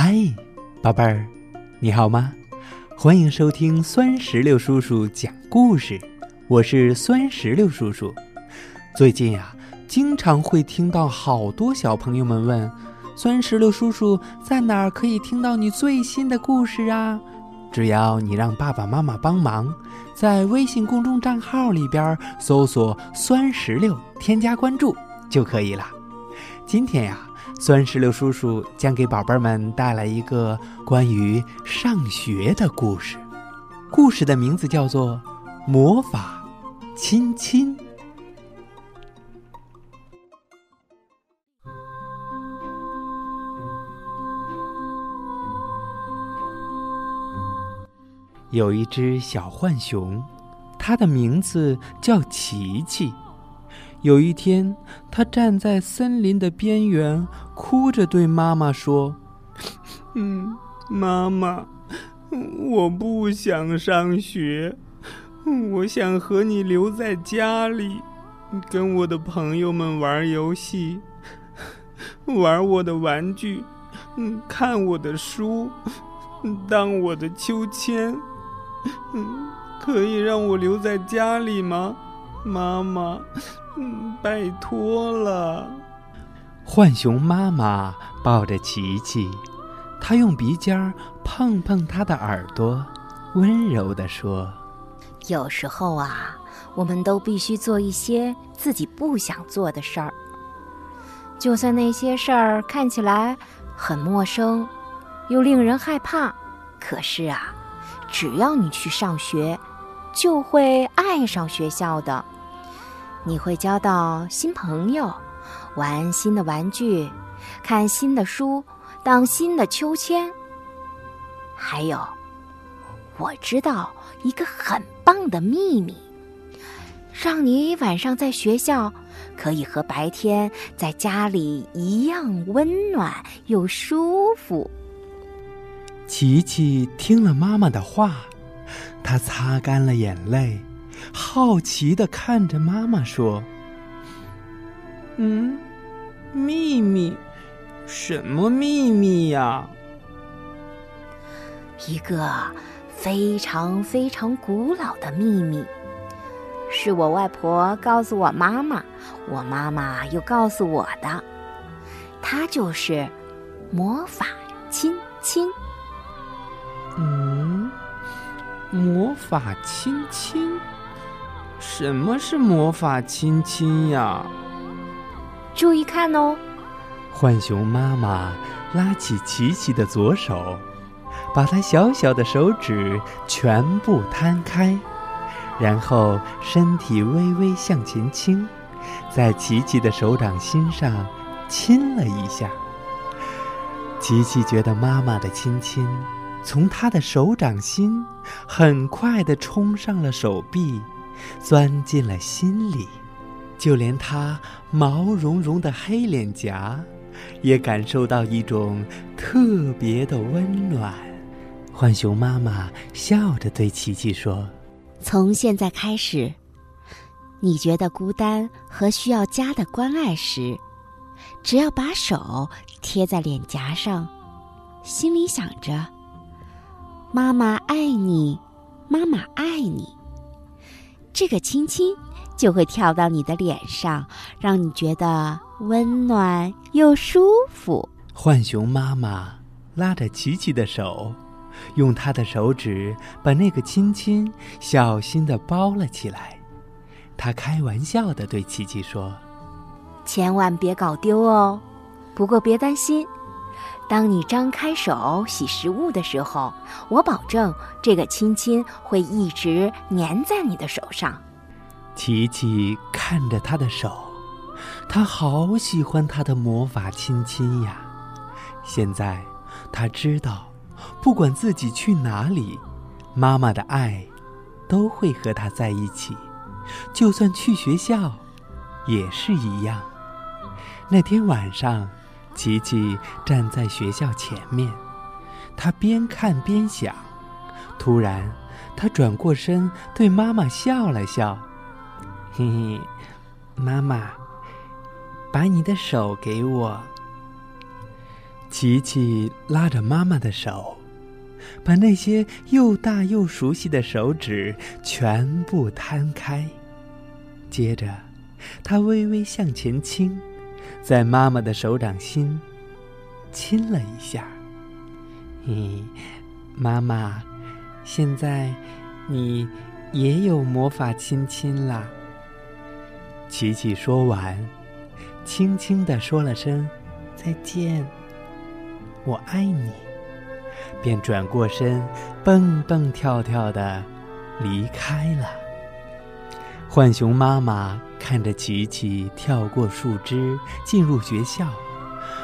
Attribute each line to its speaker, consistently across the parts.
Speaker 1: 嗨，宝贝儿，你好吗？欢迎收听酸石榴叔叔讲故事，我是酸石榴叔叔。最近呀，经常会听到好多小朋友们问：酸石榴叔叔在哪儿可以听到你最新的故事啊？只要你让爸爸妈妈帮忙，在微信公众账号里边搜索“酸石榴”，添加关注就可以了。今天呀。酸石榴叔叔将给宝贝们带来一个关于上学的故事，故事的名字叫做《魔法亲亲》。有一只小浣熊，它的名字叫琪琪。有一天，他站在森林的边缘，哭着对妈妈说：“
Speaker 2: 嗯，妈妈，我不想上学，我想和你留在家里，跟我的朋友们玩游戏，玩我的玩具，看我的书，当我的秋千。可以让我留在家里吗，妈妈？”嗯拜托了，
Speaker 1: 浣熊妈妈抱着琪琪，她用鼻尖碰碰他的耳朵，温柔地说：“
Speaker 3: 有时候啊，我们都必须做一些自己不想做的事儿，就算那些事儿看起来很陌生，又令人害怕，可是啊，只要你去上学，就会爱上学校的。”你会交到新朋友，玩新的玩具，看新的书，荡新的秋千。还有，我知道一个很棒的秘密，让你晚上在学校可以和白天在家里一样温暖又舒服。
Speaker 1: 琪琪听了妈妈的话，她擦干了眼泪。好奇的看着妈妈说：“
Speaker 2: 嗯，秘密？什么秘密呀？
Speaker 3: 一个非常非常古老的秘密，是我外婆告诉我妈妈，我妈妈又告诉我的。它就是魔法亲亲。
Speaker 2: 嗯，魔法亲亲。”什么是魔法亲亲呀？
Speaker 3: 注意看哦！
Speaker 1: 浣熊妈妈拉起琪琪的左手，把她小小的手指全部摊开，然后身体微微向前倾，在琪琪的手掌心上亲了一下。琪琪觉得妈妈的亲亲从他的手掌心很快的冲上了手臂。钻进了心里，就连他毛茸茸的黑脸颊，也感受到一种特别的温暖。浣熊妈妈笑着对琪琪说：“
Speaker 3: 从现在开始，你觉得孤单和需要家的关爱时，只要把手贴在脸颊上，心里想着‘妈妈爱你，妈妈爱你’。”这个亲亲就会跳到你的脸上，让你觉得温暖又舒服。
Speaker 1: 浣熊妈妈拉着琪琪的手，用她的手指把那个亲亲小心的包了起来。她开玩笑的对琪琪说：“
Speaker 3: 千万别搞丢哦。不过别担心。”当你张开手洗食物的时候，我保证这个亲亲会一直粘在你的手上。
Speaker 1: 琪琪看着他的手，他好喜欢他的魔法亲亲呀。现在他知道，不管自己去哪里，妈妈的爱都会和他在一起。就算去学校，也是一样。那天晚上。琪琪站在学校前面，他边看边想。突然，他转过身对妈妈笑了笑：“嘿嘿，妈妈，把你的手给我。”琪琪拉着妈妈的手，把那些又大又熟悉的手指全部摊开。接着，他微微向前倾，在妈妈的手掌心亲了一下。嘿，妈妈，现在你也有魔法亲亲啦。琪琪说完，轻轻地说了声再见。我爱你，便转过身，蹦蹦跳跳的离开了。浣熊妈妈看着琪琪跳过树枝进入学校，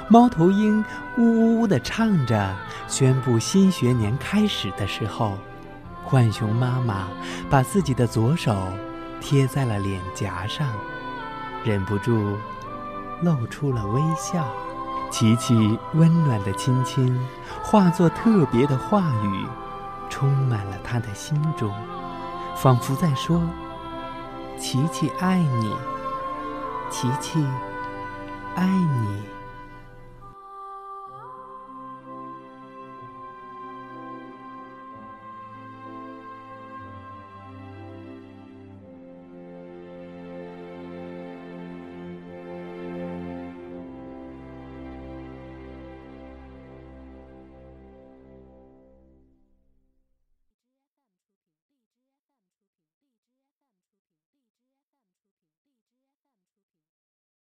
Speaker 1: 猫头鹰呜呜呜的唱着，宣布新学年开始的时候，浣熊妈妈把自己的左手贴在了脸颊上，忍不住露出了微笑。琪琪温暖的亲亲，化作特别的话语，充满了他的心中，仿佛在说：“琪琪爱你，琪琪爱你。”